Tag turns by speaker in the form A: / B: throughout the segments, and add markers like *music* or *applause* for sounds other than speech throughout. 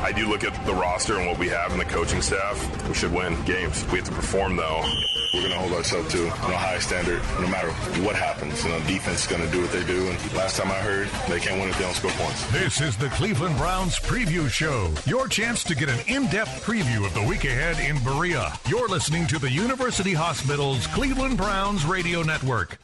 A: I do look at the roster and what we have and the coaching staff. We should win games. We have to perform, though.
B: We're going to hold ourselves to a high standard no matter what happens. You know, defense is going to do what they do. And last time I heard, they can't win if they don't score points.
C: This is the Cleveland Browns Preview Show, your chance to get an in depth preview of the week ahead in Berea. You're listening to the University Hospital's Cleveland Browns Radio Network.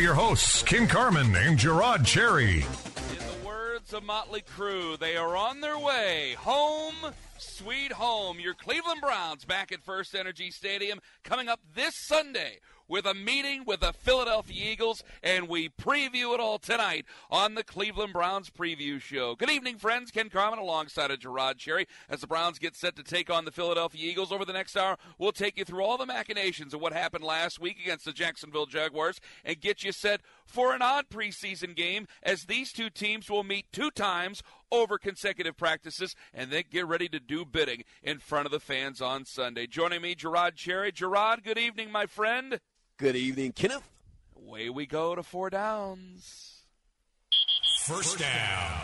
C: your hosts, Ken Carman and Jerod Cherry.
D: In the words of Motley Crue, they are on their way home, sweet home. Your Cleveland Browns back at First Energy Stadium coming up this Sunday with a meeting with the Philadelphia Eagles, and we preview it all tonight on the Cleveland Browns Preview Show. Good evening, friends. Ken Carman alongside of Jerod Cherry as the Browns get set to take on the Philadelphia Eagles over the next hour. We'll take you through all the machinations of what happened last week against the Jacksonville Jaguars and get you set for an odd preseason game as these two teams will meet two times over consecutive practices and then get ready to do bidding in front of the fans on Sunday. Joining me, Jerod Cherry. Jerod, good evening, my friend.
E: Good evening, Kenneth.
D: Away we go to four downs.
C: First, down. down.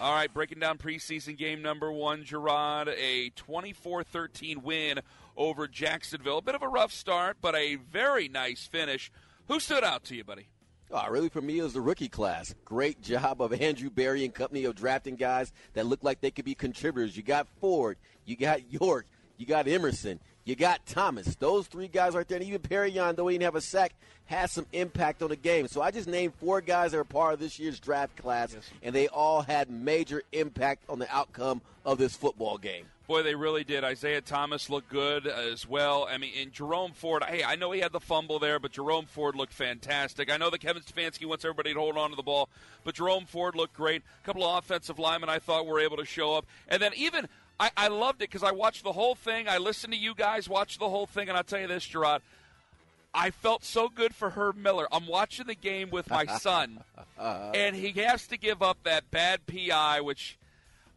D: All right, breaking down preseason game number one, Jerod, a 24 13 win over Jacksonville. A bit of a rough start, but a very nice finish. Who stood out to you, buddy?
E: Oh, really, for me, it was the rookie class. Great job of Andrew Berry and company of drafting guys that look like they could be contributors. You got Ford, you got York, you got Emerson, you got Thomas. Those three guys right there, and even Perrion, though he didn't have a sack, has some impact on the game. So I just named four guys that are part of this year's draft class, yes. and they all had major impact on the outcome of this football game.
D: Boy, they really did. Isaiah Thomas looked good as well. I mean, and Jerome Ford, hey, I know he had the fumble there, but Jerome Ford looked fantastic. I know that Kevin Stefanski wants everybody to hold on to the ball, but Jerome Ford looked great. A couple of offensive linemen I thought were able to show up. And then even I, I loved it because I watched the whole thing. I listened to you guys, watch the whole thing, and I'll tell you this, Jerod. I felt so good for Herb Miller. I'm watching the game with my *laughs* son, and he has to give up that bad PI, which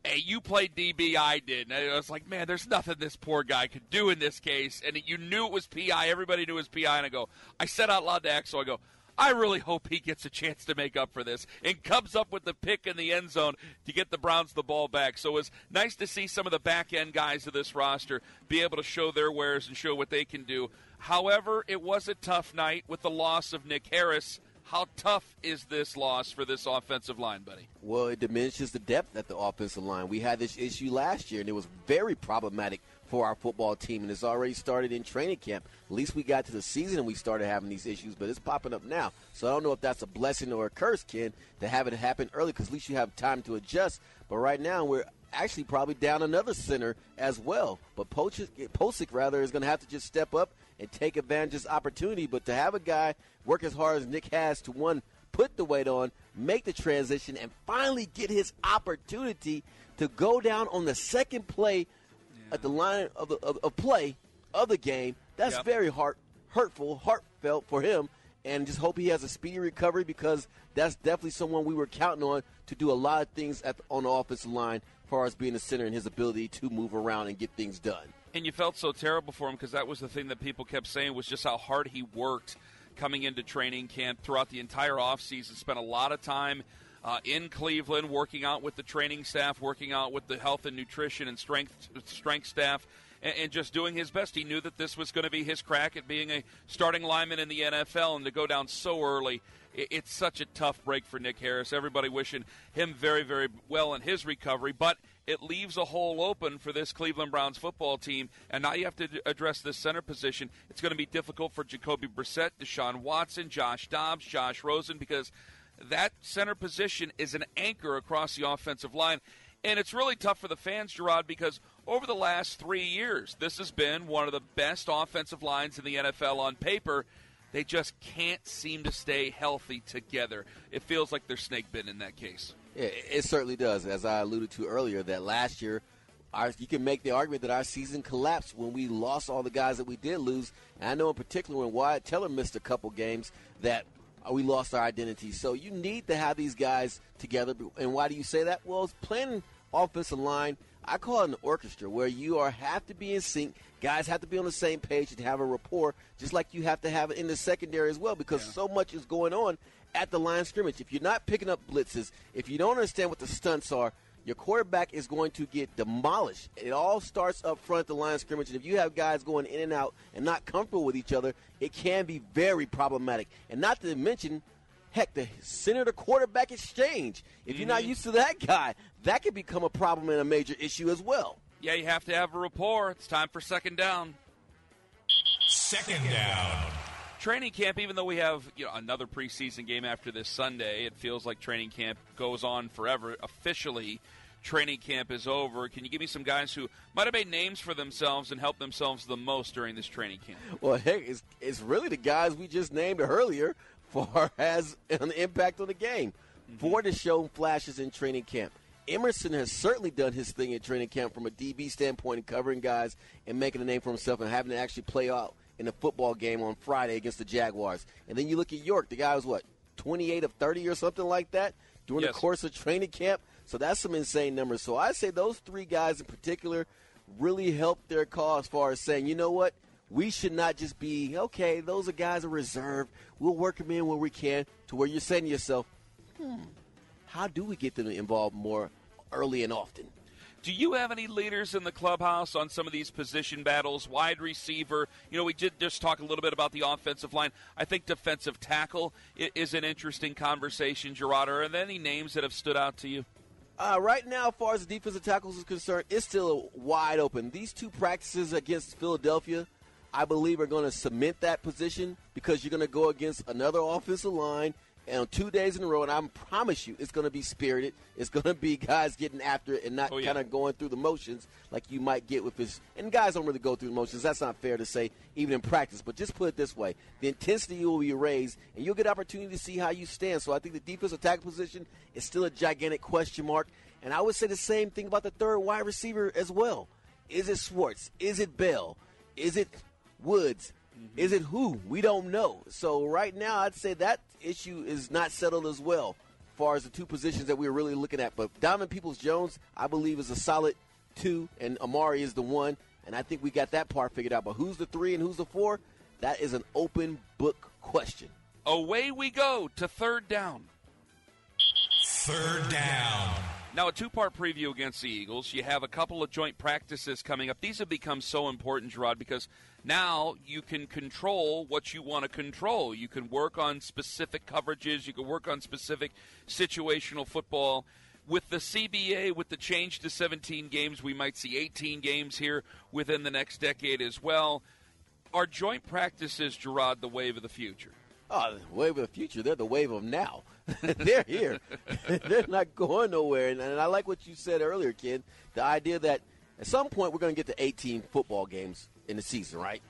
D: hey, you played DB, I did. And I was like, man, there's nothing this poor guy could do in this case. And you knew it was PI. Everybody knew it was PI. And I go, I said out loud to Axel, I go, I really hope he gets a chance to make up for this and comes up with the pick in the end zone to get the Browns the ball back. So it was nice to see some of the back end guys of this roster be able to show their wares and show what they can do. However, it was a tough night with the loss of Nick Harris. How tough is this loss for this offensive line, buddy?
E: Well, it diminishes the depth at the offensive line. We had this issue last year, and it was very problematic for our football team, and it's already started in training camp. At least we got to the season and we started having these issues, but it's popping up now. So I don't know if that's a blessing or a curse, Ken, to have it happen early because at least you have time to adjust. But right now we're actually probably down another center as well. But Pocic, rather is going to have to just step up and take advantage of this opportunity. But to have a guy work as hard as Nick has to one put the weight on, make the transition, and finally get his opportunity to go down on the second play at the line of, the, of, of play of the game. That's yep. very heart, hurtful, heartfelt for him. And just hope he has a speedy recovery because that's definitely someone we were counting on to do a lot of things at the, on the offensive line, as far as being a center and his ability to move around and get things done.
D: And you felt so terrible for him because that was the thing that people kept saying was just how hard he worked coming into training camp throughout the entire offseason. Spent a lot of time uh, in Cleveland, working out with the training staff, working out with the health and nutrition and strength strength staff, and, and just doing his best. He knew that this was going to be his crack at being a starting lineman in the NFL, and to go down so early it's such a tough break for Nick Harris. Everybody wishing him very, very well in his recovery, but it leaves a hole open for this Cleveland Browns football team. And now you have to address this center position. It's going to be difficult for Jacoby Brissett, Deshaun Watson, Josh Dobbs, Josh Rosen, because that center position is an anchor across the offensive line. And it's really tough for the fans, Jerod, because over the last three years, this has been one of the best offensive lines in the NFL on paper. They just can't seem to stay healthy together. It feels like they're snake bitten in that case.
E: It, it certainly does. As I alluded to earlier, that last year, our, you can make the argument that our season collapsed when we lost all the guys that we did lose. And I know in particular when Wyatt Teller missed a couple games that uh, we lost our identity. So you need to have these guys together. And why do you say that? Well, playing offensive line, I call it an orchestra where you are have to be in sync. Guys have to be on the same page and have a rapport, just like you have to have it in the secondary as well, because yeah. so much is going on at the line scrimmage. If you're not picking up blitzes, if you don't understand what the stunts are, your quarterback is going to get demolished. It all starts up front the line of scrimmage, and if you have guys going in and out and not comfortable with each other, it can be very problematic. And not to mention, heck, the center to quarterback exchange. If mm-hmm. you're not mm-hmm. used to that guy, that could become a problem and a major issue as well.
D: Yeah, you have to have a rapport. It's time for second down.
C: Second down
D: training camp, even though we have you know, another preseason game after this Sunday, it feels like training camp goes on forever. Officially, training camp is over. Can you give me some guys who might have made names for themselves and helped themselves the most during this training camp?
E: Well, it's, it's really the guys we just named earlier *laughs* far as an impact on the game. Mm-hmm. Ford has shown flashes in training camp. Emerson has certainly done his thing in training camp from a DB standpoint and covering guys and making a name for himself and having to actually play out in a football game on Friday against the Jaguars. And then you look at York, the guy was what, 28 of 30 or something like that during yes. the course of training camp. So that's some insane numbers. So I say those three guys in particular really helped their cause as far as saying, you know what? We should not just be, okay, those are guys are reserved. We'll work them in where we can to where you're saying to yourself, hmm, how do we get them involved more early and often?
D: Do you have any leaders in the clubhouse on some of these position battles? Wide receiver. You know, we did just talk a little bit about the offensive line. I think defensive tackle is an interesting conversation, Jerod. Are there any names that have stood out to you?
E: Uh, right now, as far as the defensive tackles is concerned, it's still wide open. These two practices against Philadelphia, I believe, are going to cement that position because you're going to go against another offensive line and two days in a row, and I promise you, it's going to be spirited. It's going to be guys getting after it and not oh, yeah. kind of going through the motions like you might get with this. And guys don't really go through the motions. That's not fair to say, even in practice. But just put it this way: the intensity will be raised, and you'll get opportunity to see how you stand. So I think the defensive tackle position is still a gigantic question mark. And I would say the same thing about the third wide receiver as well. Is it Schwartz? Is it Bell? Is it Woods? Mm-hmm. Is it who? We don't know. So right now, I'd say that issue is not settled as well, as far as the two positions that we are really looking at. But Donovan Peoples Jones, I believe, is a solid two, and Amari is the one. And I think we got that part figured out. But who's the three and who's the four? That is an open book question.
D: Away we go to third down.
C: Third down.
D: Now, a two part preview against the Eagles. You have a couple of joint practices coming up. These have become so important, Jerod, because now you can control what you want to control. You can work on specific coverages, you can work on specific situational football. With the CBA, with the change to 17 games, we might see 18 games here within the next decade as well. Are joint practices, Jerod, the wave of the future?
E: Oh, the wave of the future. They're the wave of now. *laughs* They're here. *laughs* They're not going nowhere. And, and, I like what you said earlier, kid. The idea that at some point we're going to get to 18 football games in the season, right?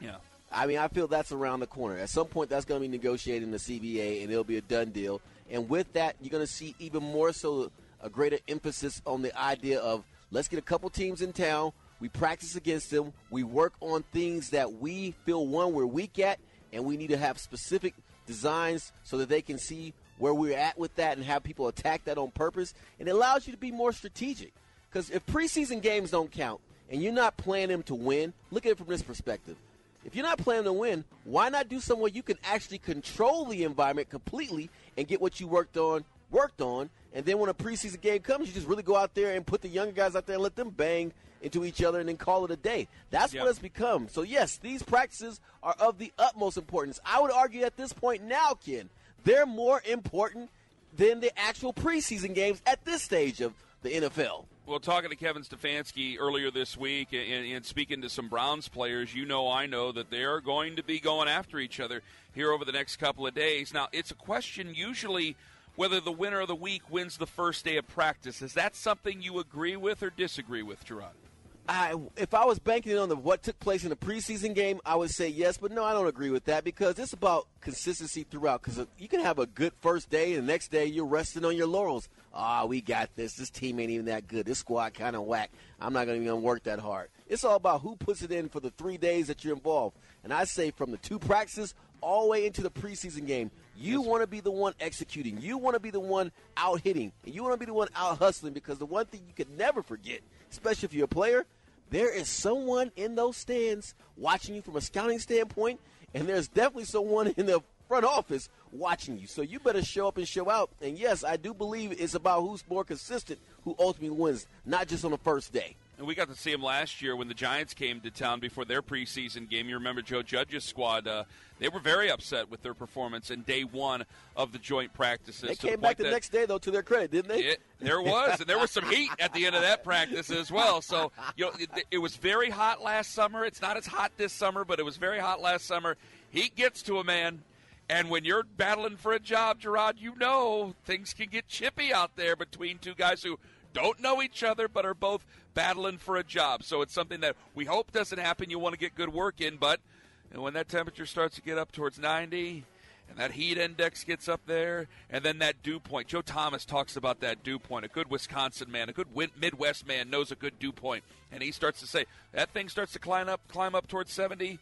D: Yeah.
E: I mean, I feel that's around the corner. At some point, that's going to be negotiated in the CBA, and it'll be a done deal. And with that, you're going to see even more so a greater emphasis on the idea of let's get a couple teams in town. We practice against them. We work on things that we feel one we're weak at, and we need to have specific designs so that they can see where we're at with that and have people attack that on purpose. And it allows you to be more strategic. Because if preseason games don't count, and you're not playing him to win, look at it from this perspective. If you're not playing to win, why not do somewhere you can actually control the environment completely and get what you worked on worked on? And then when a preseason game comes, you just really go out there and put the younger guys out there and let them bang into each other and then call it a day. That's yep. what it's become. So yes, these practices are of the utmost importance. I would argue at this point now, Ken, they're more important than the actual preseason games at this stage of the NFL.
D: Well, talking to Kevin Stefanski earlier this week and, and, speaking to some Browns players, you know, I know that they're going to be going after each other here over the next couple of days. Now, it's a question usually whether the winner of the week wins the first day of practice. Is that something you agree with or disagree with, Jerod?
E: I, if I was banking on the what took place in the preseason game, I would say yes, but no, I don't agree with that because it's about consistency throughout. Because you can have a good first day, and the next day you're resting on your laurels. Ah, oh, we got this. This team ain't even that good. This squad kind of whack. I'm not going to even work that hard. It's all about who puts it in for the three days that you're involved. And I say from the two practices all the way into the preseason game, you want to be the one executing. You want to be the one out hitting. And you want to be the one out hustling because the one thing you can never forget, especially if you're a player – there is someone in those stands watching you from a scouting standpoint, and there's definitely someone in the front office watching you. So you better show up and show out. And yes, I do believe it's about who's more consistent who ultimately wins, not just on the first day.
D: And we got to see him last year when the Giants came to town before their preseason game. You remember Joe Judge's squad? Uh, they were very upset with their performance in day one of the joint practices. They
E: came the back the next day, though, to their credit, didn't they? It,
D: there was, and there was some heat at the end of that practice as well. So, you know, it, it was very hot last summer. It's not as hot this summer, but it was very hot last summer. Heat gets to a man, and when you're battling for a job, Jerod, you know things can get chippy out there between two guys who don't know each other but are both battling for a job. So it's something that we hope doesn't happen. You want to get good work in, but when that temperature starts to get up towards 90, and that heat index gets up there, and then that dew point. Joe Thomas talks about that dew point. A good Wisconsin man, a good Midwest man knows a good dew point, and he starts to say that thing starts to climb up, climb up towards seventy,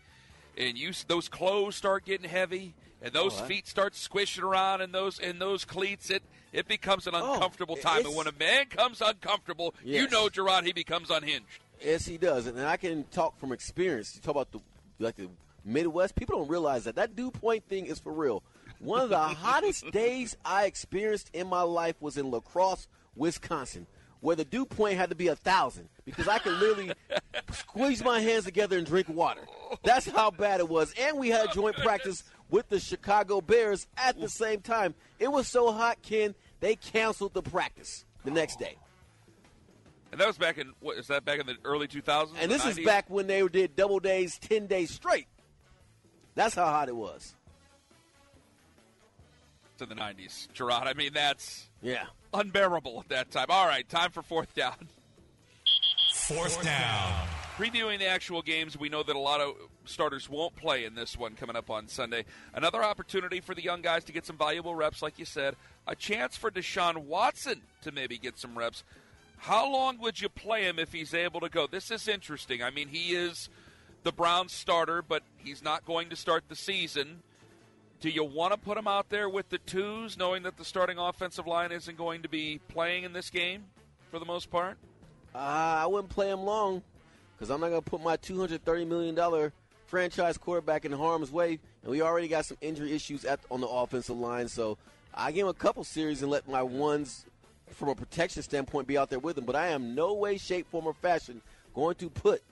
D: and you those clothes start getting heavy, and those right. feet start squishing around, and those and those cleats it it becomes an oh, uncomfortable oh, time. And when a man comes uncomfortable, yes. you know, Jerod, he becomes unhinged.
E: Yes, he does. And I can talk from experience. You talk about the like the Midwest. People don't realize that that dew point thing is for real. One of the *laughs* hottest days I experienced in my life was in Lacrosse, Wisconsin where the dew point had to be a thousand because I could literally squeeze my hands together and drink water. That's how bad it was. And we had joint practice with the Chicago Bears at the same time. It was so hot, Ken, they canceled the practice the next day.
D: And that was back in what is that back in the early 2000s?
E: And this 90s? is back when they did double days, 10 days straight. That's how hot it was.
D: To the 90s, Jerod. I mean, that's yeah unbearable at that time. All right, time for fourth down.
C: Fourth, down.
D: Previewing the actual games, we know that a lot of starters won't play in this one coming up on Sunday. Another opportunity for the young guys to get some valuable reps, like you said. A chance for Deshaun Watson to maybe get some reps. How long would you play him if he's able to go? This is interesting. I mean, he is the Browns starter, but he's not going to start the season. Do you want to put him out there with the twos, knowing that the starting offensive line isn't going to be playing in this game for the most part?
E: Uh, I wouldn't play him long because I'm not going to put my $230 million franchise quarterback in harm's way. And we already got some injury issues at, on the offensive line. So I give him a couple series and let my ones from a protection standpoint be out there with him. But I am no way, shape, form, or fashion going to put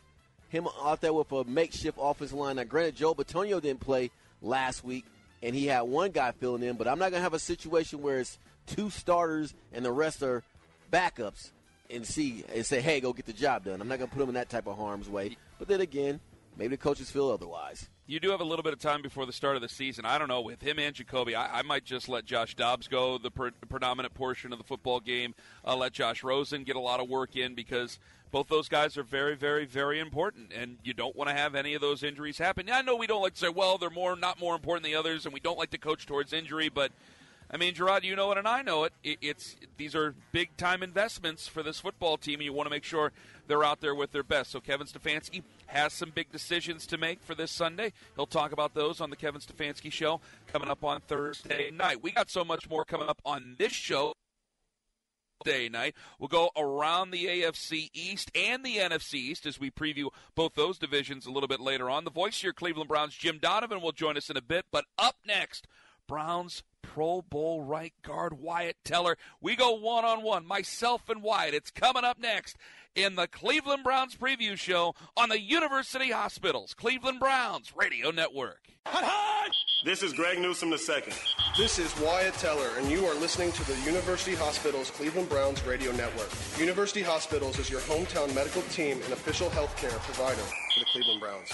E: him out there with a makeshift offensive line. Now, granted, Joel Bitonio didn't play last week, and he had one guy filling in. But I'm not going to have a situation where it's two starters and the rest are backups and see and say, hey, go get the job done. I'm not going to put them in that type of harm's way. But then again, maybe the coaches feel otherwise.
D: You do have a little bit of time before the start of the season. I don't know with him and Jacoby. I, I might just let Josh Dobbs go the pre- predominant portion of the football game. let Josh Rosen get a lot of work in because both those guys are very, very, very important, and you don't want to have any of those injuries happen. Yeah, I know we don't like to say, well, they're more not more important than the others, and we don't like to coach towards injury, but I mean, Jerod, you know it, and I know it. It's these are big time investments for this football team, and you want to make sure they're out there with their best. So Kevin Stefanski has some big decisions to make for this Sunday. He'll talk about those on the Kevin Stefanski show coming up on Thursday night. We got so much more coming up on this show day night. We'll go around the AFC East and the NFC East as we preview both those divisions a little bit later on. The voice here, Cleveland Browns, Jim Donovan, will join us in a bit. But up next, Browns Pro Bowl right guard Wyatt Teller. We go one on one, myself and Wyatt. It's coming up next in the Cleveland Browns preview show on the University Hospitals Cleveland Browns Radio Network. Hush!
F: This is Greg Newsome II.
G: This is Wyatt Teller, and you are listening to the University Hospitals Cleveland Browns Radio Network. University Hospitals is your hometown medical team and official healthcare provider for the Cleveland Browns.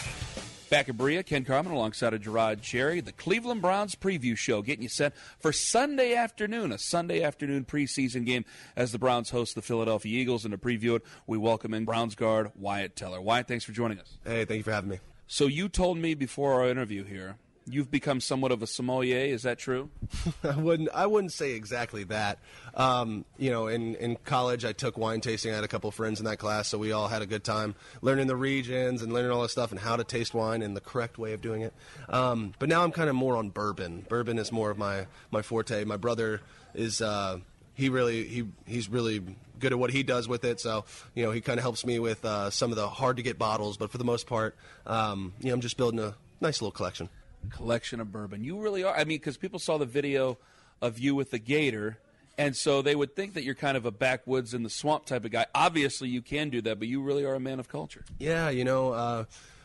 D: Back at Berea, Ken Carman alongside of Jerod Cherry, the Cleveland Browns preview show, getting you set for Sunday afternoon, a Sunday afternoon preseason game as the Browns host the Philadelphia Eagles. And to preview it, we welcome in Browns guard Wyatt Teller. Wyatt, thanks for joining us.
H: Hey, thank you for having me.
D: So you told me before our interview here you've become somewhat of a sommelier. Is that true? *laughs* I
H: wouldn't. I wouldn't say exactly that. Um, you know, in in college, I took wine tasting. I had a couple friends in that class, so we all had a good time learning the regions and learning all this stuff and how to taste wine and the correct way of doing it. Um, but now I'm kind of more on bourbon. Bourbon is more of my my forte. My brother is. Uh, he really he he's really good at what he does with it. So you know he kind of helps me with uh, some of the hard to get bottles, but for the most part, um, you know I'm just building a nice little collection
D: collection of bourbon. You really are. I mean, because people saw the video of you with the gator. And so they would think that you're kind of a backwoods in the swamp type of guy. Obviously, you can do that, but you really are a man of culture.
H: Yeah, you know, uh,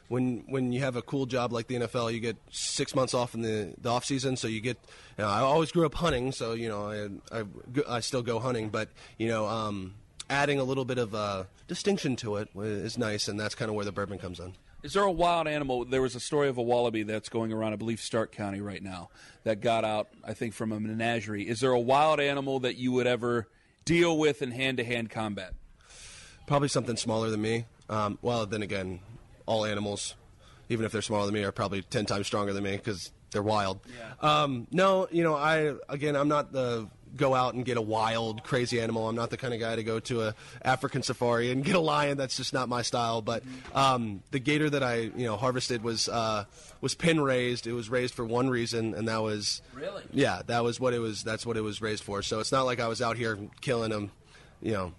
H: when when you have a cool job like the NFL, you get six months off in the, the off season. So you get. You know, I always grew up hunting, so you know I, I, I still go hunting, but you know. Um, adding a little bit of uh, distinction to it is nice, and that's kind of where the bourbon comes in.
D: Is there a wild animal? There was a story of a wallaby that's going around, I believe, Stark County right now that got out, I think, from a menagerie. Is there a wild animal that you would ever deal with in hand to hand combat?
H: Probably something smaller than me. Um, well, then again, all animals, even if they're smaller than me, are probably 10 times stronger than me because they're wild. Yeah. Um, no, you know, I, again, I'm not the go out and get a wild, crazy animal. I'm not the kind of guy to go to a African safari and get a lion. That's just not my style. But um, the gator that I you know harvested was uh, was pin raised. It was raised for one reason, and that was
D: really
H: yeah, that was what it was. That's what it was raised for. So it's not like I was out here killing them, you know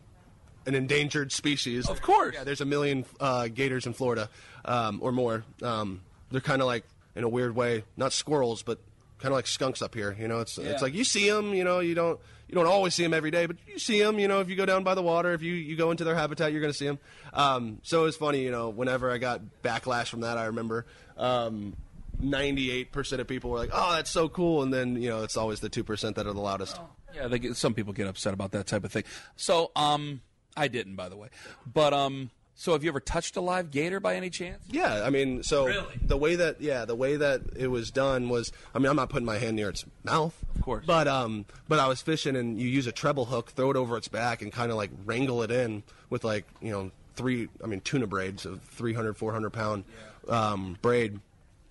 H: an endangered species.
D: Of course.
H: Yeah, there's a million uh, gators in Florida um, or more. Um, they're kind of like, in a weird way, not squirrels, but kind of like skunks up here. You know, it's yeah. it's like you see them. You know, you don't you don't always see them every day, but you see them. You know, if you go down by the water, if you you go into their habitat, you're going to see them. Um, so it's funny. You know, whenever I got backlash from that, I remember. Um, 98% of people were like, "Oh, that's so cool," and then you know it's always the two percent that are the loudest. Oh.
D: Yeah, Yeah, get, some people get upset about that type of thing. So, um, I didn't, by the way, but um, so have you ever touched a live gator by any chance?
H: Yeah, I mean, so really? the way that yeah, the way that it was done was I mean, I'm not putting my hand near its mouth,
D: of course.
H: But um but I was fishing and you use a treble hook, throw it over its back and kind of like wrangle it in with like, you know, three I mean tuna braids of 300 400 pound yeah. um, braid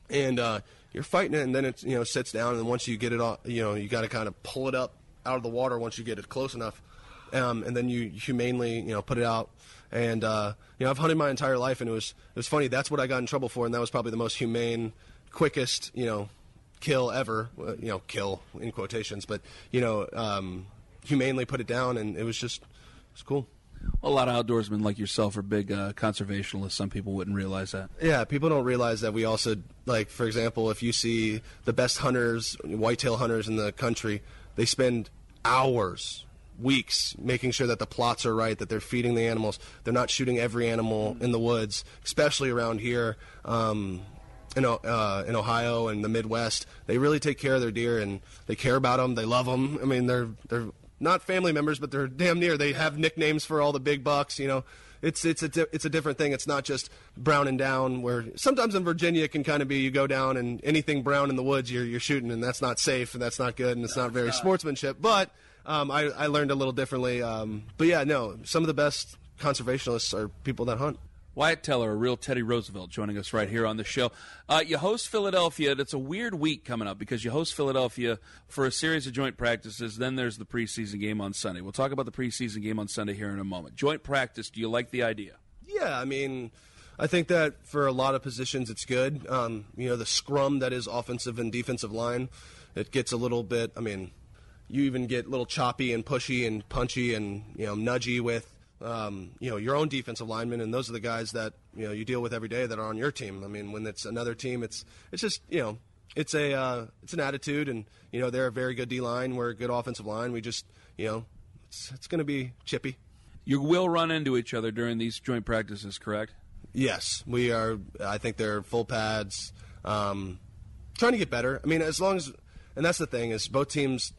H: and uh, you're fighting it and then it you know sits down and once you get it off, you know, you got to kind of pull it up out of the water once you get it close enough. Um, and then you humanely, you know, put it out and uh, you know, I've hunted my entire life, and it was it was funny. That's what I got in trouble for, and that was probably the most humane, quickest, you know, kill ever. Uh, you know, kill in quotations, but you know, um, humanely put it down, and it was just it's cool. a
D: lot of outdoorsmen like yourself are big uh, conservationists. Some people wouldn't realize that.
H: Yeah, people don't realize that we also, like, for example, if you see the best hunters, whitetail hunters in the country, they spend hours weeks making sure that the plots are right, that they're feeding the animals, they're not shooting every animal mm-hmm. in the woods, especially around here um, in, uh, in Ohio and the Midwest. They really take care of their deer and they care about them. They love them. I mean, they're they're not family members, but they're damn near. They have nicknames for all the big bucks, you know. It's it's a it's a different thing. It's not just brown and down. Where sometimes in Virginia it can kind of be you go down and anything brown in the woods you're you're shooting, and that's not safe and that's not good and it's no, not very it's not. sportsmanship. But um, I, I learned a little differently. Um, but yeah, no, some of the best conservationists are people that hunt.
D: Wyatt Teller, a real Teddy Roosevelt, joining us right here on the show. Uh, you host Philadelphia. It's a weird week coming up because you host Philadelphia for a series of joint practices. Then there's the preseason game on Sunday. We'll talk about the preseason game on Sunday here in a moment. Joint practice. Do you like the idea?
H: Yeah, I mean, I think that for a lot of positions, it's good. Um, you know, the scrum that is offensive and defensive line, it gets a little bit. I mean, you even get little choppy and pushy and punchy and you know nudgy with um, you know your own defensive linemen, and those are the guys that you know you deal with every day that are on your team. I mean, when it's another team, it's it's just you know it's a uh, it's an attitude, and you know they're a very good D line, we're a good offensive line. We just you know it's, it's going to be chippy.
D: You will run into each other during these joint practices, correct?
H: Yes, we are. I think they're full pads. Um, trying to get better. I mean, as long as and that's the thing is both teams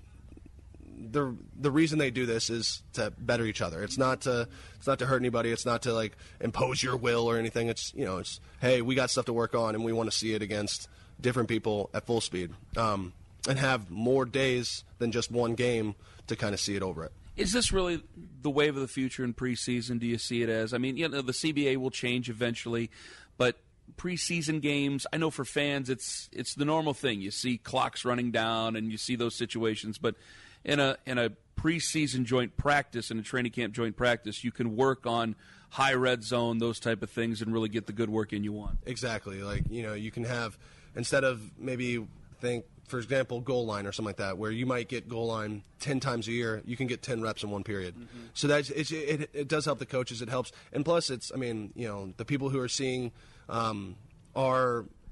H: the the reason they do this is to better each other. It's not to it's not to hurt anybody. It's not to like impose your will or anything. It's you know it's hey we got stuff to work on and we want to see it against different people at full speed um, and have more days than just one game to kind of see it over it.
D: Is this really the wave of the future in preseason? Do you see it as? I mean, you know, the CBA will change eventually, but preseason games. I know for fans, it's it's the normal thing. You see clocks running down, and you see those situations. But in a in a preseason joint practice and a training camp joint practice, you can work on high red zone, those type of things, and really get the good work in you want.
H: Exactly. Like you know, you can have instead of maybe think for example, goal line or something like that, where you might get goal line ten times a year, you can get ten reps in one period. Mm-hmm. So that's it, it, it. does help the coaches. It helps, and plus, it's I mean, you know, the people who are seeing um,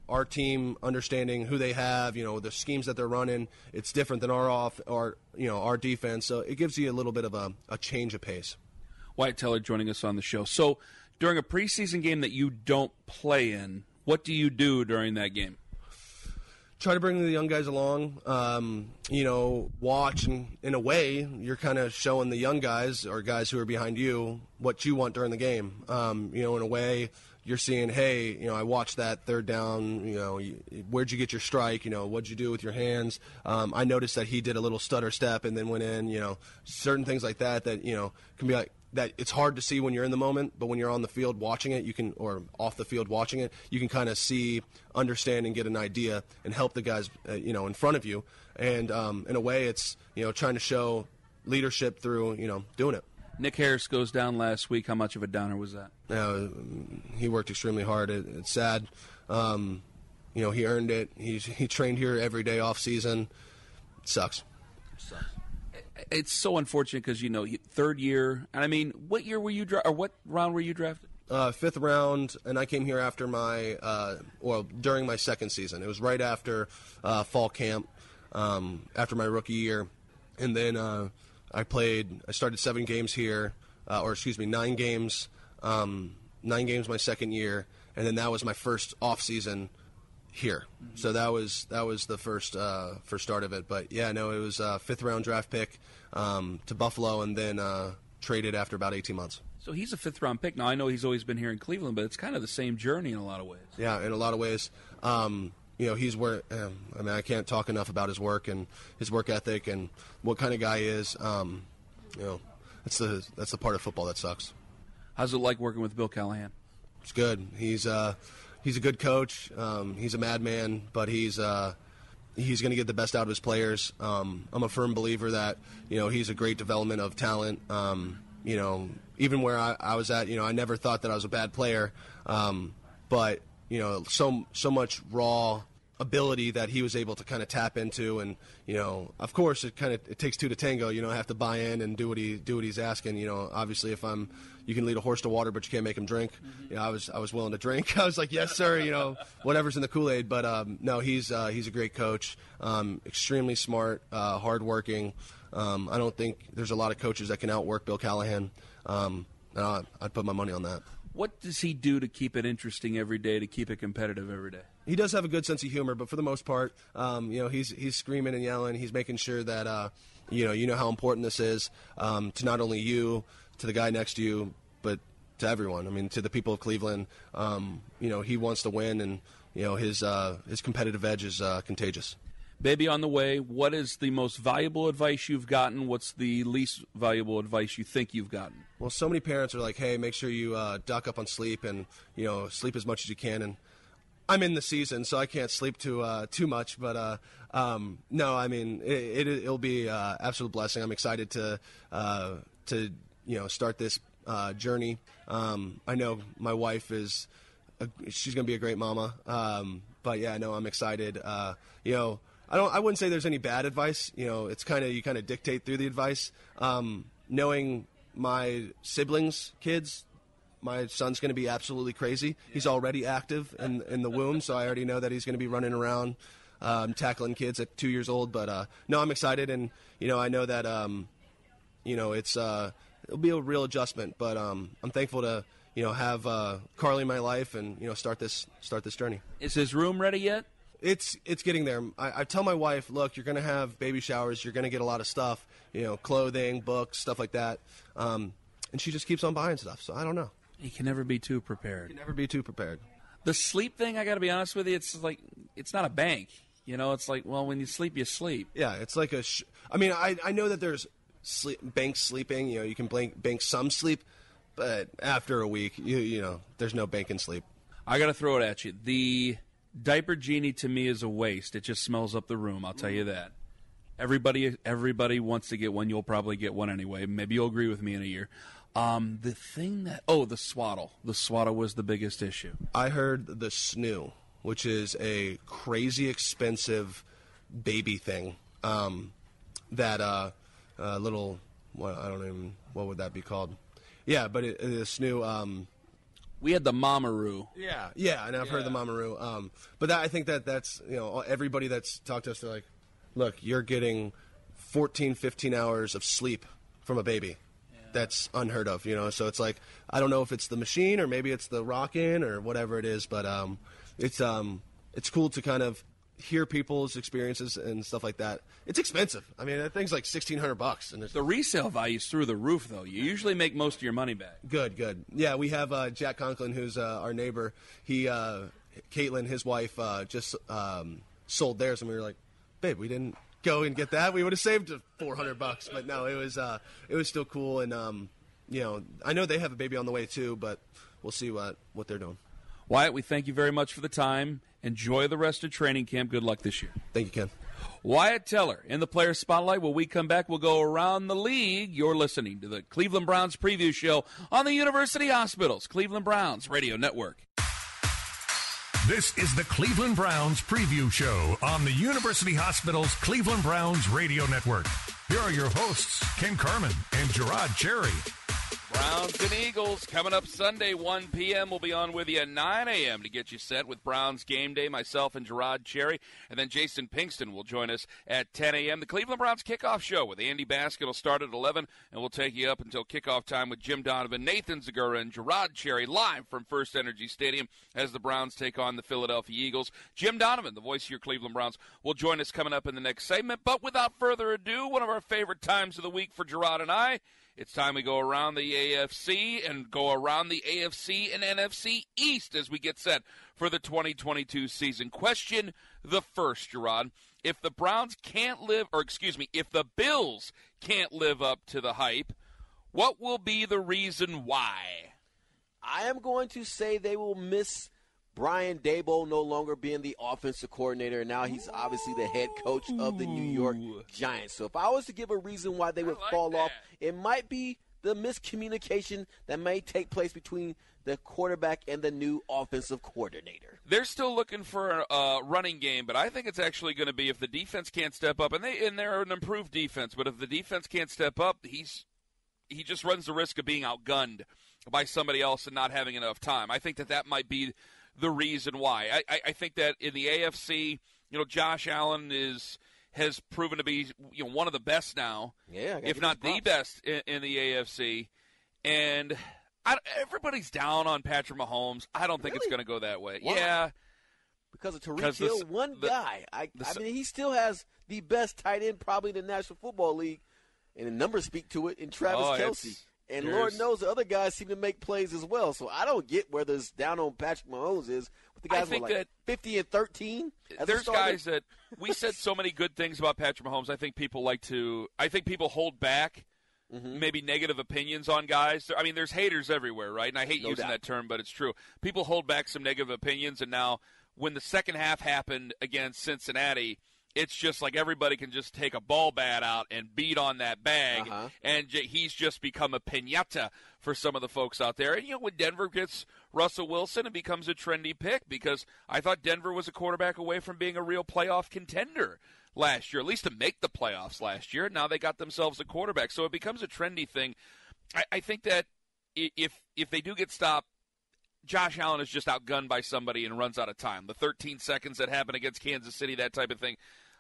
H: our team understanding who they have, you know, the schemes that they're running. It's different than our off, our you know, our defense. So it gives you a little bit of a, a change of pace.
D: Wyatt Teller joining us on the show. So during a preseason game that you don't play in, what do you do during that game?
H: Try to bring the young guys along. Um, you know, watch and in a way, you're kind of showing the young guys or guys who are behind you what you want during the game. Um, you know, in a way, you're seeing, hey, you know, I watched that third down. You know, where'd you get your strike? You know, what'd you do with your hands? Um, I noticed that he did a little stutter step and then went in. You know, certain things like that that you know can be like that. It's hard to see when you're in the moment, but when you're on the field watching it, you can or off the field watching it, you can kind of see, understand, and get an idea and help the guys, uh, you know, in front of you. And um, in a way, it's you know trying to show leadership through you know doing it.
D: Nick Harris goes down last week. How much of a downer was that? Yeah,
H: he worked extremely hard. It, it's sad. Um, you know, he earned it. He he trained here every day off season. It sucks. sucks.
D: It's so unfortunate because you know third year, and I mean, what year were you dra- or what round were you drafted?
H: Uh, fifth round, and I came here after my uh, well during my second season. It was right after uh, fall camp, um, after my rookie year, and then uh, I played. I started seven games here, uh, or excuse me, nine games. Um, nine games my second year, and then that was my first off season here. Mm-hmm. So that was that was the first uh, first start of it. But yeah, no, it was a fifth round draft pick um, to Buffalo, and then uh, traded after about eighteen months.
D: So he's a fifth round pick. Now I know he's always been here in Cleveland, but it's kind of the same journey in a lot of ways.
H: Yeah, in a lot of ways. Um, you know, he's where um, I mean, I can't talk enough about his work and his work ethic and what kind of guy he is. Um, you know, that's the that's the part of football that sucks.
D: How's it like working with Bill Callahan?
H: It's good. He's uh, he's a good coach. Um, he's a madman, but he's uh, he's going to get the best out of his players. Um, I'm a firm believer that you know he's a great development of talent. Um, you know, even where I, I, was at, you know, I never thought that I was a bad player, um, but you know, so so much raw ability that he was able to kind of tap into and you know of course it kind of it takes two to tango you know I have to buy in and do what he do what he's asking you know obviously if I'm you can lead a horse to water but you can't make him drink mm-hmm. you know I was I was willing to drink *laughs* I was like yes sir you know whatever's in the Kool-Aid but um, no he's uh, he's a great coach um, extremely smart uh, hardworking um, I don't think there's a lot of coaches that can outwork Bill Callahan um, and I, I'd put my money on that
D: what does he do to keep it interesting every day, to keep it competitive every day?
H: He does have a good sense of humor, but for the most part, um, you know, he's he's screaming and yelling. He's making sure that uh, you know you know how important this is um, to not only you, to the guy next to you, but to everyone. I mean, to the people of Cleveland. Um, you know, he wants to win, and you know his uh, his competitive edge is uh, contagious
D: baby on the way. What is the most valuable advice you've gotten? What's the least valuable advice you think you've gotten?
H: Well, so many parents are like, "Hey, make sure you uh, duck up on sleep and you know sleep as much as you can." And I'm in the season, so I can't sleep too uh, too much. But uh, um, no, I mean it, will it, be uh, absolute blessing. I'm excited to uh, to you know start this uh, journey. Um, I know my wife is a, she's going to be a great mama. Um, but yeah, no, I'm excited. Uh, you know, I don't. I wouldn't say there's any bad advice. You know, it's kind of you kind of dictate through the advice. Um, knowing my siblings, kids, my son's going to be absolutely crazy. Yeah. He's already active in in the womb, so I already know that he's going to be running around, um, tackling kids at two years old. But uh, no, I'm excited, and you know, I know that um, you know it's uh, it'll be a real adjustment, but um, I'm thankful to you know have uh, Carly in my life and you know start this start this journey.
D: Is his room ready yet?
H: it's it's getting there. I, I, tell my wife, look, you're going to have baby showers. You're going to get a lot of stuff, you know, clothing, books, stuff like that. Um, and she just keeps on buying stuff. So I don't know.
D: You can never be too prepared.
H: You can never be too prepared.
D: The sleep thing, I got to be honest with you, it's like it's not a bank. You know, it's like well, when you sleep, you sleep.
H: Yeah, it's like a. Sh- I mean, I I know that there's sleep bank sleeping. You know, you can bank bank some sleep, but after a week, you you know, there's no bank in sleep.
D: I got to throw it at you. The Diaper Genie to me is a waste. It just smells up the room. I'll tell you that. Everybody, everybody wants to get one. You'll probably get one anyway. Maybe you'll agree with me in a year. Um, the thing that oh, the swaddle. The swaddle was the biggest issue.
H: I heard the snoo, which is a crazy expensive baby thing. Um, that uh, uh, little, well, I don't even what would that be called? Yeah, but it, the snoo. Um,
D: we had the mamaRoo.
H: Yeah, yeah, and I've yeah. heard the mamaRoo. Um, but that, I think that that's you know everybody that's talked to us, they're like, look, you're getting 14, 15 hours of sleep from a baby. That's unheard of, you know. So it's like I don't know if it's the machine or maybe it's the rocking or whatever it is, but um, it's um, it's cool to kind of hear people's experiences and stuff like that. It's expensive. I mean, that thing's like sixteen hundred bucks,
D: and the resale value is through the roof. Though you usually make most of your money back.
H: Good, good. Yeah, we have uh, Jack Conklin, who's uh, our neighbor. He, uh, Caitlin, his wife, uh, just um, sold theirs, and we were like, babe, we didn't go and get that. We would have saved four hundred bucks, but no, it was uh, it was still cool, and um, you know, I know they have a baby on the way too, but we'll see what what they're doing.
D: Wyatt, we thank you very much for the time. Enjoy the rest of training camp. Good luck this year.
H: Thank you, Ken.
D: Wyatt Teller in the player spotlight. When we come back, we'll go around the league. You're listening to the Cleveland Browns preview show on the University Hospitals, Cleveland Browns Radio Network.
C: This is the Cleveland Browns preview show on the University Hospitals Cleveland Browns Radio Network. Here are your hosts, Ken Carman and Jerod Cherry.
D: Browns and Eagles coming up Sunday, 1 p.m. We'll be on with you at 9 a.m. to get you set with Browns game day. Myself and Jerod Cherry, and then Jason Pinkston will join us at 10 a.m. The Cleveland Browns kickoff show with Andy Baskin will start at 11, and we'll take you up until kickoff time with Jim Donovan, Nathan Zegura, and Jerod Cherry live from First Energy Stadium as the Browns take on the Philadelphia Eagles. Jim Donovan, the voice of your Cleveland Browns, will join us coming up in the next segment. But without further ado, one of our favorite times of the week for Jerod and I it's time we go around the AFC and go around the AFC and NFC East as we get set for the 2022 season. Question the first, Jerod. If the Browns can't live, or excuse me, if the Bills can't live up to the hype, what will be the reason why?
I: I am going to say they will miss Brian Daboll no longer being the offensive coordinator, and now he's obviously the head coach of the New York Giants. So if I was to give a reason why they would
D: like
I: fall
D: that.
I: off, it might be the miscommunication that may take place between the quarterback and the new offensive coordinator.
D: They're still looking for a running game, but I think it's actually going to be if the defense can't step up, and they and they're an improved defense, but if the defense can't step up, he's he just runs the risk of being outgunned by somebody else and not having enough time. I think that that might be the reason why. I, I think that in the AFC, you know, Josh Allen is has proven to be you know one of the best now,
I: yeah,
D: if not the best in, in, the AFC, and I, everybody's down on Patrick Mahomes. I don't think
I: it's going
D: to go that way. Why? Yeah,
I: because of Tyreek Hill, one the, guy. I, the, I mean, he still has the best tight end probably in the National Football League, and the numbers speak to it. In Travis oh, Kelce, and Lord knows the other guys seem to make plays as well. So I don't get where this down on Patrick Mahomes is. But the guys were like that, 50 and 13.
D: There's guys that *laughs* we said so many good things about Patrick Mahomes. I think people like to I think people hold back mm-hmm. maybe negative opinions on guys. I mean, there's haters everywhere, right? And I hate no using doubt. that term, but it's true. People hold back some negative opinions and now when the second half happened against Cincinnati – it's just like everybody can just take a ball bat out and beat on that bag, uh-huh. and j- he's just become a pinata for some of the folks out there. And you know, when Denver gets Russell Wilson, it becomes a trendy pick because I thought Denver was a quarterback away from being a real playoff contender last year, at least to make the playoffs last year. Now they got themselves a quarterback, so it becomes a trendy thing. I, I think that if if they do get stopped Josh Allen is just outgunned by somebody and runs out of time. The 13 seconds that happened against Kansas City, that type of thing.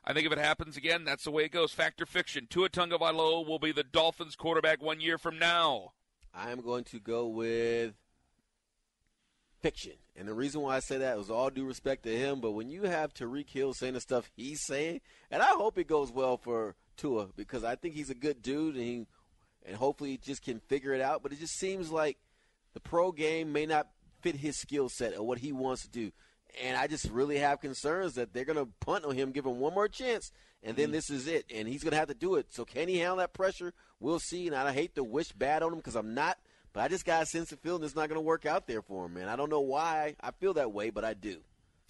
D: I think if it happens again, that's the way it goes. Factor fiction. Tua Valo will be the Dolphins quarterback one year from now.
I: I'm going to go with fiction. And the reason why I say that was all due respect to him, but when you have Tyreek Hill saying the stuff he's saying, and I hope it goes well for Tua because I think he's a good dude and he, and hopefully he just can figure it out, but it just seems like the pro game may not fit his skill set or what he wants to do and I just really have concerns that they're going to punt on him, give him one more chance, and then mm-hmm. this is it. And he's going to have to do it. So can he handle that pressure? We'll see. And I hate to wish bad on him because I'm not, but I just got a sense of feeling it's not going to work out there for him, man. I don't know why I feel that way, but I do.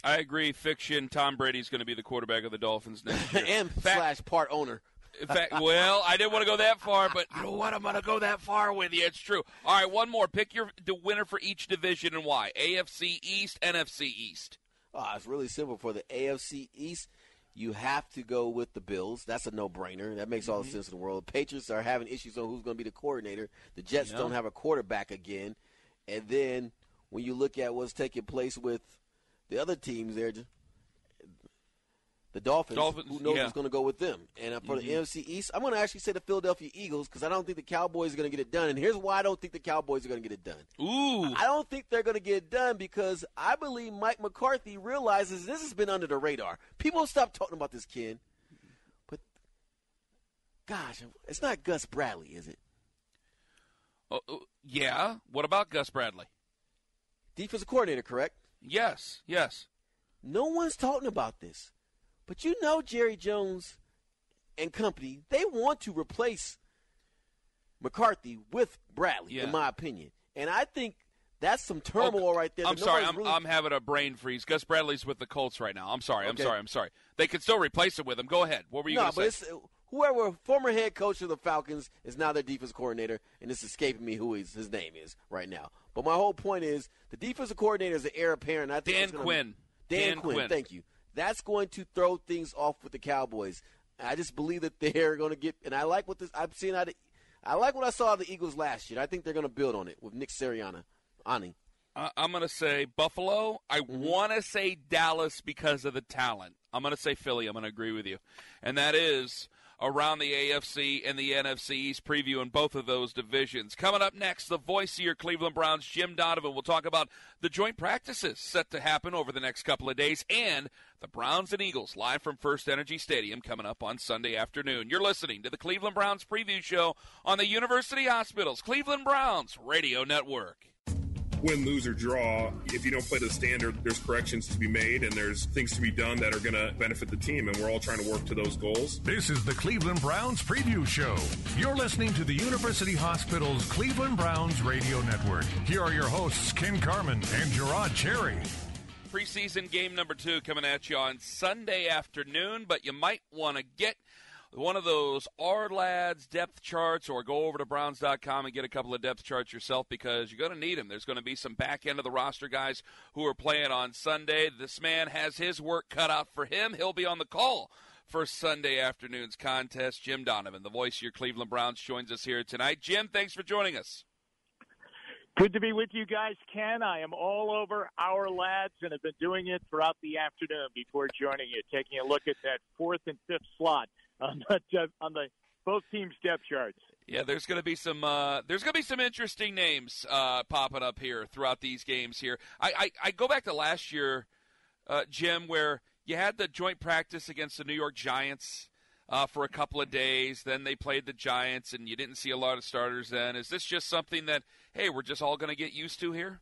D: I agree. Fiction. Tom Brady's going to be the quarterback of the Dolphins next *laughs* year. and
I: Fact- slash part owner.
D: In fact, well, I didn't want to go that far, but you know what? I'm going to go that far with you. It's true. All right, one more. Pick your the winner for each division and why. AFC East, NFC East.
I: Oh, it's really simple. For the AFC East, you have to go with the Bills. That's a no-brainer. That makes all mm-hmm. the sense in the world. Patriots are having issues on who's going to be the coordinator. The Jets don't have a quarterback again. And then when you look at what's taking place with the other teams there, the Dolphins. Dolphins who knows yeah. who's going to go with them? And for mm-hmm. the NFC East, I'm going to actually say the Philadelphia Eagles because I don't think the Cowboys are going to get it done. And here's why I don't think the Cowboys are going to get it done.
D: Ooh,
I: I don't think they're going to get it done because I believe Mike McCarthy realizes this has been under the radar. People stop talking about this kid. But gosh, it's not Gus Bradley, is it?
D: Uh, yeah. What about Gus Bradley?
I: Defensive coordinator, correct?
D: Yes. Yes.
I: No one's talking about this. But you know, Jerry Jones and company, they want to replace McCarthy with Bradley, yeah. in my opinion. And I think that's some turmoil oh, right there.
D: I'm sorry, I'm, really... I'm, having a brain freeze. Gus Bradley's with the Colts right now. I'm sorry, I'm sorry, I'm sorry. They could still replace him with him. Go ahead. What were you no, going to say?
I: Whoever former head coach of the Falcons is now their defense coordinator, and it's escaping me who his, his name is right now. But my whole point is the defensive coordinator is the heir apparent. I
D: think Dan gonna, Quinn.
I: Dan, Dan Quinn, Quinn. Thank you. That's going to throw things off with the Cowboys. I just believe that they're going to get, and I like what this. I've seen I like what I saw the Eagles last year. I think they're going to build on it with Nick Sirianni. Ani.
D: Uh, I'm going to say Buffalo. I mm-hmm. want to say Dallas because of the talent. I'm going to say Philly. I'm going to agree with you, and that is around the AFC and the NFC East, previewing both of those divisions. Coming up next, the voice of your Cleveland Browns, Jim Donovan, will talk about the joint practices set to happen over the next couple of days and the Browns and Eagles live from First Energy Stadium coming up on Sunday afternoon. You're listening to the Cleveland Browns Preview Show on the University Hospitals Cleveland Browns Radio Network
J: win, lose, or draw. If you don't play the standard, there's corrections to be made and there's things to be done that are going to benefit the team, and we're all trying to work to those goals.
C: This is the Cleveland Browns Preview Show. You're listening to the University Hospital's Cleveland Browns Radio Network. Here are your hosts, Ken Carman and Jerod Cherry.
D: Preseason game number two coming at you on Sunday afternoon, but you might want to get one of those Ourlads depth charts, or go over to Browns.com and get a couple of depth charts yourself because you're going to need them. There's going to be some back end of the roster guys who are playing on Sunday. This man has his work cut out for him. He'll be on the call for Sunday afternoon's contest. Jim Donovan, the voice of your Cleveland Browns, joins us here tonight. Jim, thanks for joining us.
K: Good to be with you guys, Ken. I am all over Ourlads and have been doing it throughout the afternoon before joining you, taking a look at that fourth and fifth slot on the *laughs* on the both teams depth charts.
D: Yeah, there's going to be some uh, there's going to be some interesting names uh, popping up here throughout these games. Here, I I, I go back to last year, uh, Jim, where you had the joint practice against the New York Giants. Uh, for a couple of days, then they played the Giants, and you didn't see a lot of starters. Then is this just something that hey, we're just all going to get used to here?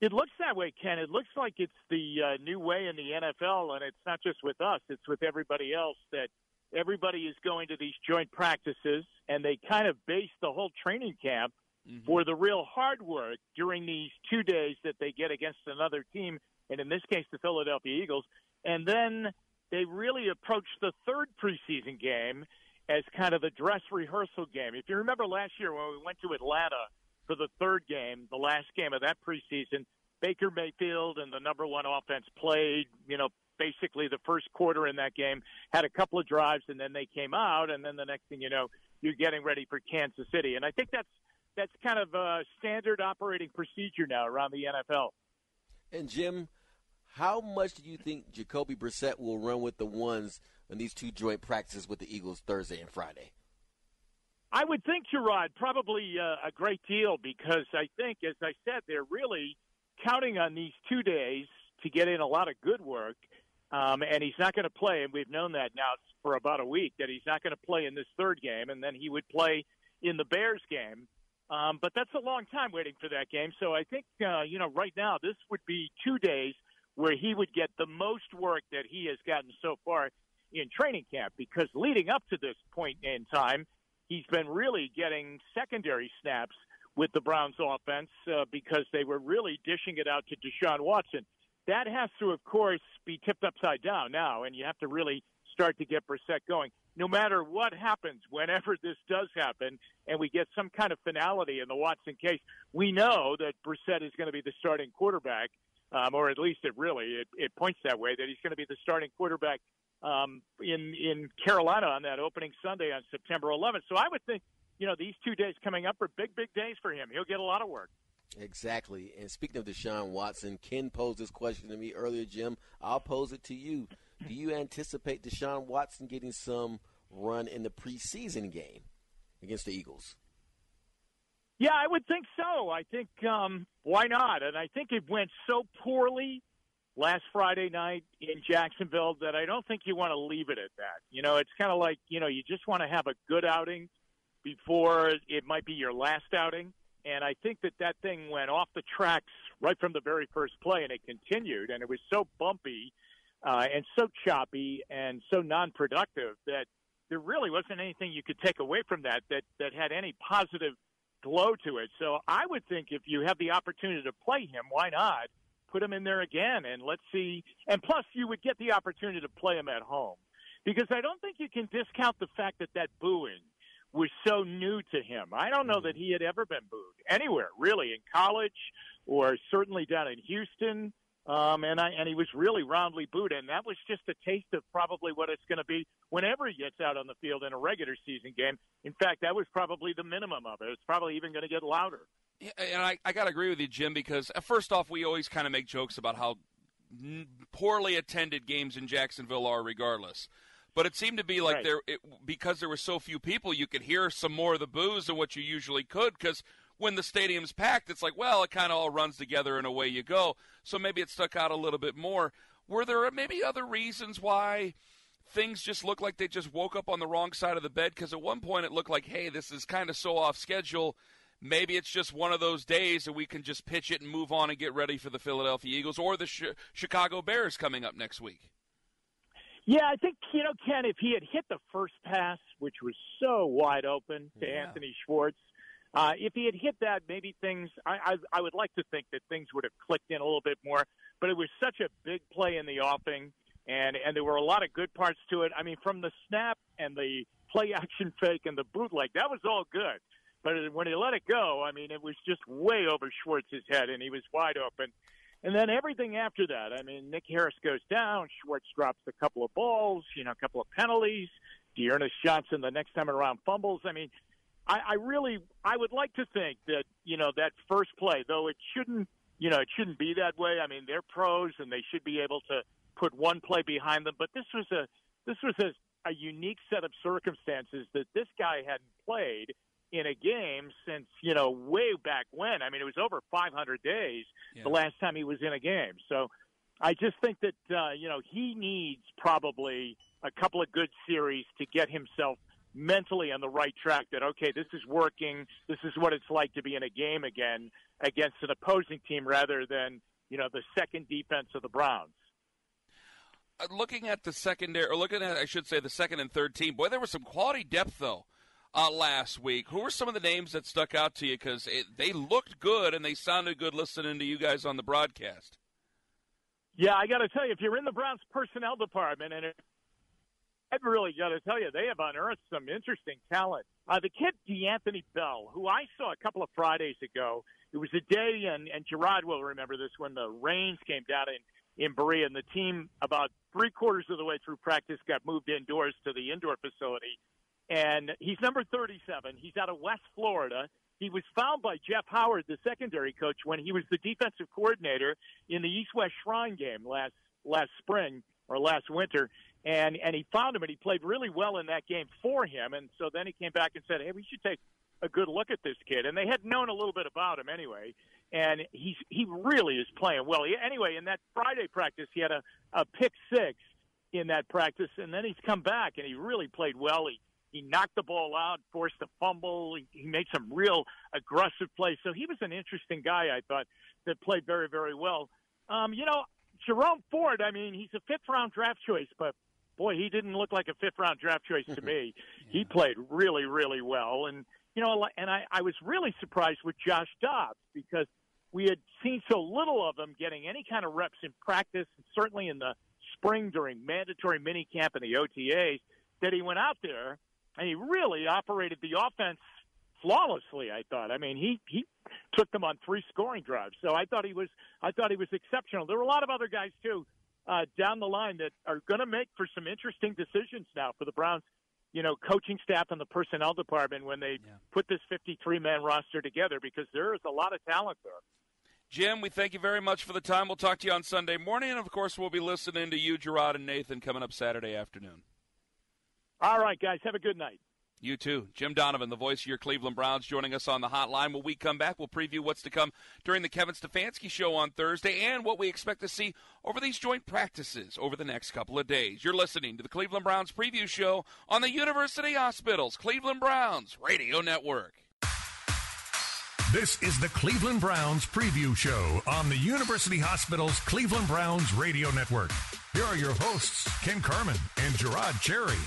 K: It looks that way, Ken. It looks like it's the uh, new way in the NFL, and it's not just with us, it's with everybody else that everybody is going to these joint practices, and they kind of base the whole training camp mm-hmm. for the real hard work during these two days that they get against another team, and in this case, the Philadelphia Eagles. And then they really approach the third preseason game as kind of the dress rehearsal game. If you remember last year when we went to Atlanta, for the third game, the last game of that preseason, Baker Mayfield and the number one offense played, you know, basically the first quarter in that game, had a couple of drives, and then they came out, and then the next thing you know, you're getting ready for Kansas City. And I think that's that's kind of a standard operating procedure now around the NFL.
I: And Jim, how much do you think Jacoby Brissett will run with the ones in these two joint practices with the Eagles Thursday and Friday?
K: I would think, Jerod, probably uh, a great deal because I think, as I said, they're really counting on these two days to get in a lot of good work. Um, and he's not going to play, and we've known that now for about a week that he's not going to play in this third game, and then he would play in the Bears game. Um, but that's a long time waiting for that game. So I think, uh, you know, right now, this would be two days where he would get the most work that he has gotten so far in training camp because leading up to this point in time, he's been really getting secondary snaps with the Browns offense uh, because they were really dishing it out to Deshaun Watson. That has to, of course, be tipped upside down now, and you have to really start to get Brissett going. No matter what happens, whenever *laughs* this does happen, and we get some kind of finality in the Watson case, we know that Brissett is going to be the starting quarterback, um, or at least it really it, it points that way that he's going to be the starting quarterback um, in in Carolina on that opening Sunday on September 11th. So I would think, you know, these two days coming up are big, big days for him. He'll get a lot of work.
I: Exactly. And speaking of Deshaun Watson, Ken posed this question to me earlier, Jim. I'll pose it to you. Do you anticipate Deshaun Watson getting some run in the preseason game against the Eagles?
K: Yeah, I would think so. I think um, why not? And I think it went so poorly last Friday night in Jacksonville that I don't think you want to leave it at that. You know, it's kind of like, you know, you just want to have a good outing before it might be your last outing. And I think that that thing went off the tracks right from the very first play and it continued and it was so bumpy uh, and so choppy and so non productive that there really wasn't anything you could take away from that that, that had any positive glow to it. So I would think if you have the opportunity to play him, why not? put him in there again and let's see. And plus, you would get the opportunity to play him at home because I don't think you can discount the fact that that booing was so new to him. I don't know mm-hmm. that he had ever been booed anywhere, really, in college or certainly down in Houston. Um, and I, and he was really roundly booed, and that was just a taste of probably what it's going to be whenever he gets out on the field in a regular season game. In fact, that was probably the minimum of it. It's probably even going to get louder.
D: Yeah, and I, I got to agree with you, Jim, because uh, first off, we always kind of make jokes about how poorly attended games in Jacksonville are, regardless. But it seemed to be like right. there, it, because there were so few people, you could hear some more of the boos than what you usually could. Because when the stadium's packed, it's like, well, it kind of all runs together and away you go. So maybe it stuck out a little bit more. Were there maybe other reasons why things just looked like they just woke up on the wrong side of the bed? Because at one point it looked like, hey, this is kind of so off schedule. Maybe it's just one of those days that we can just pitch it and move on and get ready for the Philadelphia Eagles or the Sh- Chicago Bears coming up next week.
K: Yeah, I think, you know, Ken, if he had hit the first pass, which was so wide open to yeah. Anthony Schwartz, uh, if he had hit that, maybe things. I, I I would like to think that things would have clicked in a little bit more. But it was such a big play in the offing, and and there were a lot of good parts to it. I mean, from the snap and the play *laughs* action fake and the bootleg, that was all good. But when he let it go, I mean, it was just way over Schwartz's head, and he was wide open. And then everything after that, I mean, Nick Harris goes down. Schwartz drops a couple of balls, you know, a couple of penalties. D'Ernest Johnson, the next time around fumbles. I mean, I, I really I would like to think that you know that first play, though it shouldn't you know it shouldn't be that way. I mean, they're pros and they should be able to put one play behind them. But this was a this was a, a unique set of circumstances that this guy hadn't played in a game since you know way back when. I mean, it was over 500 days yeah. the last time he was in a game. So I just think that uh, you know he needs probably a couple of good series to get himself mentally on the right track that okay, this is working. This is what it's like to be in a game again against an opposing team rather than you know the second defense of the Browns.
D: Uh, looking at the secondary, or looking at I should say the second and third team. Boy, there was some quality depth though. Uh, last week. Who were some of the names that stuck out to you? Because they looked good and they sounded good listening to you guys on the broadcast.
K: Yeah, I got to tell you, if you're in the Browns personnel department and I have really got to tell you, they have unearthed some interesting talent. Uh, the kid D'Anthony Bell, who I saw a couple of Fridays ago, it was a day, and, and Jerod will remember this when the rains came down in, in Berea, and the team about three quarters of the way through practice got moved indoors to the indoor facility. And he's number 37. He's out of West Florida. He was found by Jeff Howard, the secondary coach, when he was the defensive coordinator in the East West Shrine game last last spring or last winter and and he found him and he played really well in that game for him. And so then he came back and said, "Hey, we should take a good look at this kid." And they had known a little bit about him anyway, and he's he really is playing well. He, anyway, in that Friday practice, he had a a pick six in that practice, and then he's come back and he really played well. He he knocked the ball out, forced a fumble. He, he made some real aggressive plays. So he was an interesting guy, I thought, that played very, very well. Um, you know, Jerome Ford, I mean, he's a fifth round draft choice, but boy, he didn't look like a fifth round draft choice to *laughs* me. yeah. He played really, really well. And, you know, and I, I was really surprised with Josh Dobbs because we had seen so little of him getting any kind of reps in practice, and certainly in the spring during mandatory minicamp and the OTAs, that he went out there and he really operated the offense flawlessly. I thought. I mean, he he took them on three scoring drives, so I thought he was I thought he was exceptional. There were a lot of other guys too uh, down the line that are going to make for some interesting decisions now for the Browns. You know, coaching staff and the personnel department when they yeah. put this 53 man roster together because there is a lot of talent there.
D: Jim, we thank you very much for the time. We'll talk to you on Sunday morning. And of course, we'll be listening to you, Jerod, and Nathan coming up Saturday afternoon.
K: All right, guys. Have a good night.
D: You too. Jim Donovan, the voice of your Cleveland Browns, joining us on the hotline. When we come back, we'll preview what's to come during the Kevin Stefanski show on Thursday and what we expect to see over these joint practices over the next couple of days. You're listening to the Cleveland Browns preview show on the University Hospitals Cleveland Browns Radio Network.
C: This is the Cleveland Browns preview show on the University Hospitals Cleveland Browns Radio Network. Here are your hosts, Ken Carman and Jerod Cherry.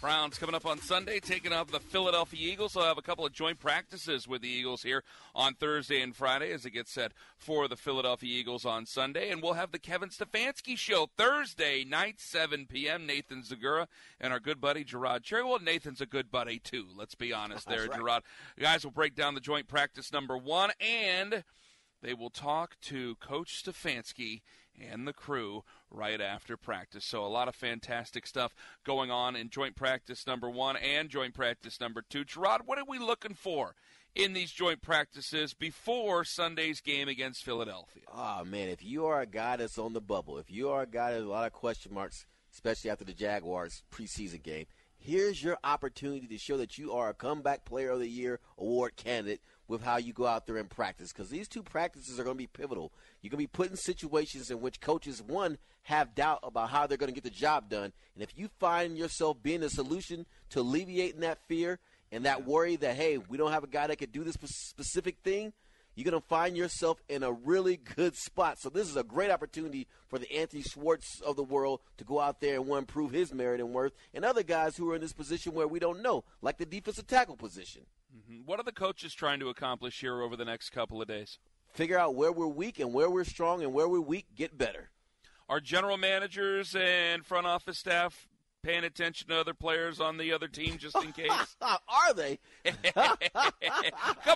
D: Browns coming up on Sunday, taking off the Philadelphia Eagles. They'll have a couple of joint practices with the Eagles here on Thursday and Friday as it gets set for the Philadelphia Eagles on Sunday. And we'll have the Kevin Stefanski Show Thursday night, 7 p.m. Nathan Zegura and our good buddy Jerod Cherry. Well, Nathan's a good buddy, too. Let's be honest *laughs* there, right. Jerod. You guys will break down the joint practice number one and – they will talk to Coach Stefanski and the crew right after practice. So, a lot of fantastic stuff going on in joint practice number one and joint practice number two. Jerod, what are we looking for in these joint practices before Sunday's game against Philadelphia?
I: Oh, man, if you are a guy that's on the bubble, if you are a guy that's a lot of question marks, especially after the Jaguars preseason game, here's your opportunity to show that you are a comeback player of the year award candidate with how you go out there and practice because these two practices are going to be pivotal. You're going to be put in situations in which coaches, one, have doubt about how they're going to get the job done. And if you find yourself being a solution to alleviating that fear and that worry that, hey, we don't have a guy that could do this specific thing, you're going to find yourself in a really good spot. So this is a great opportunity for the Anthony Schwartz of the world to go out there and one prove his merit and worth, and other guys who are in this position where we don't know, like the defensive tackle position.
D: Mm-hmm. What are the coaches trying to accomplish here over the next couple of days?
I: Figure out where we're weak and where we're strong, and where we're weak, get better.
D: Are general managers and front office staff paying attention to other players on the other team just in case?
I: *laughs* Are they? *laughs* Come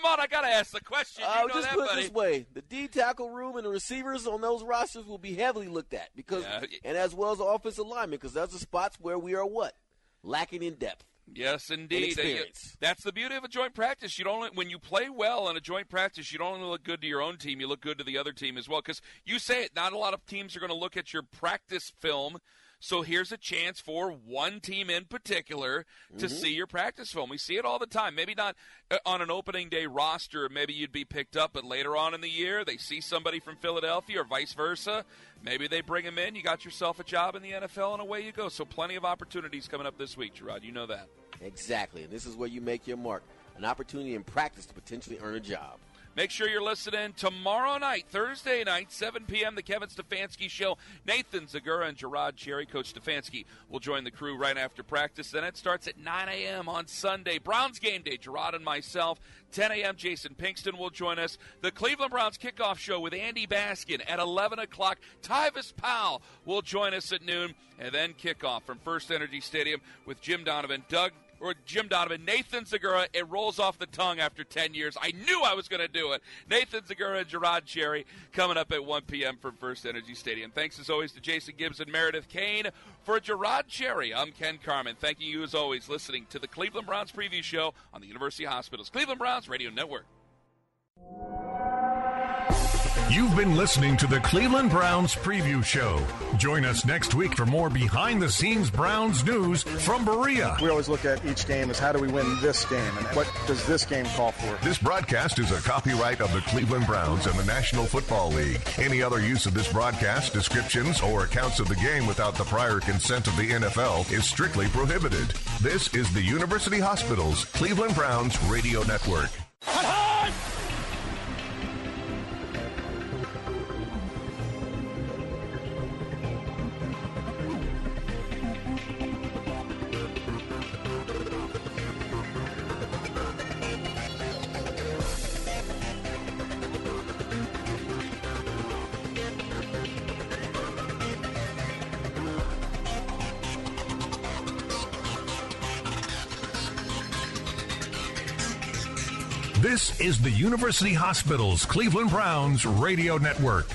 D: on, I gotta ask the question. Uh,
I: just that,
D: put
I: it this way: the D tackle room and the receivers on those rosters will be heavily looked at because, yeah. and as well as offensive linemen, because those are spots where we are what lacking in depth.
D: Yes, indeed. Experience. That's the beauty of a joint practice. You don't when you play well in a joint practice, you don't only look good to your own team, you look good to the other team as well. Because you say it, not a lot of teams are going to look at your practice film so here's a chance for one team in particular to mm-hmm. see your practice film. We see it all the time. Maybe not uh, on an opening day roster, maybe you'd be picked up, but later on in the year, they see somebody from Philadelphia or vice versa. Maybe they bring him in. You got yourself a job in the NFL, and away you go. So plenty of opportunities coming up this week, Jerod. You know that. Exactly. And this is where you make your mark an opportunity in practice to potentially earn a job. Make sure you're listening tomorrow night, Thursday night, 7 p.m., the Kevin Stefanski Show. Nathan Zegura and Jerod Cherry, Coach Stefanski, will join the crew right after practice. Then it starts at 9 a.m. on Sunday. Browns game day, Jerod and myself. 10 a.m., Jason Pinkston will join us. The Cleveland Browns kickoff show with Andy Baskin at 11 o'clock. Tyvis Powell will join us at noon. And then kickoff from First Energy Stadium with Jim Donovan, Doug or Jim Donovan, Nathan Zegura, it rolls off the tongue after 10 years. I knew I was going to do it. Nathan Zegura and Jerod Cherry coming up at 1 p.m. from First Energy Stadium. Thanks as always to Jason Gibbs and Meredith Kane. For Jerod Cherry, I'm Ken Carman. Thanking you as always listening to the Cleveland Browns preview show on the University Hospitals Cleveland Browns Radio Network. You've been listening to the Cleveland Browns Preview Show. Join us next week for more behind the scenes Browns news from Berea. We always look at each game as how do we win this game and what does this game call for? This broadcast is a copyright of the Cleveland Browns and the National Football League. Any other use of this broadcast, descriptions, or accounts of the game without the prior consent of the NFL is strictly prohibited. This is the University Hospital's Cleveland Browns Radio Network. This is the University Hospitals Cleveland Browns Radio Network.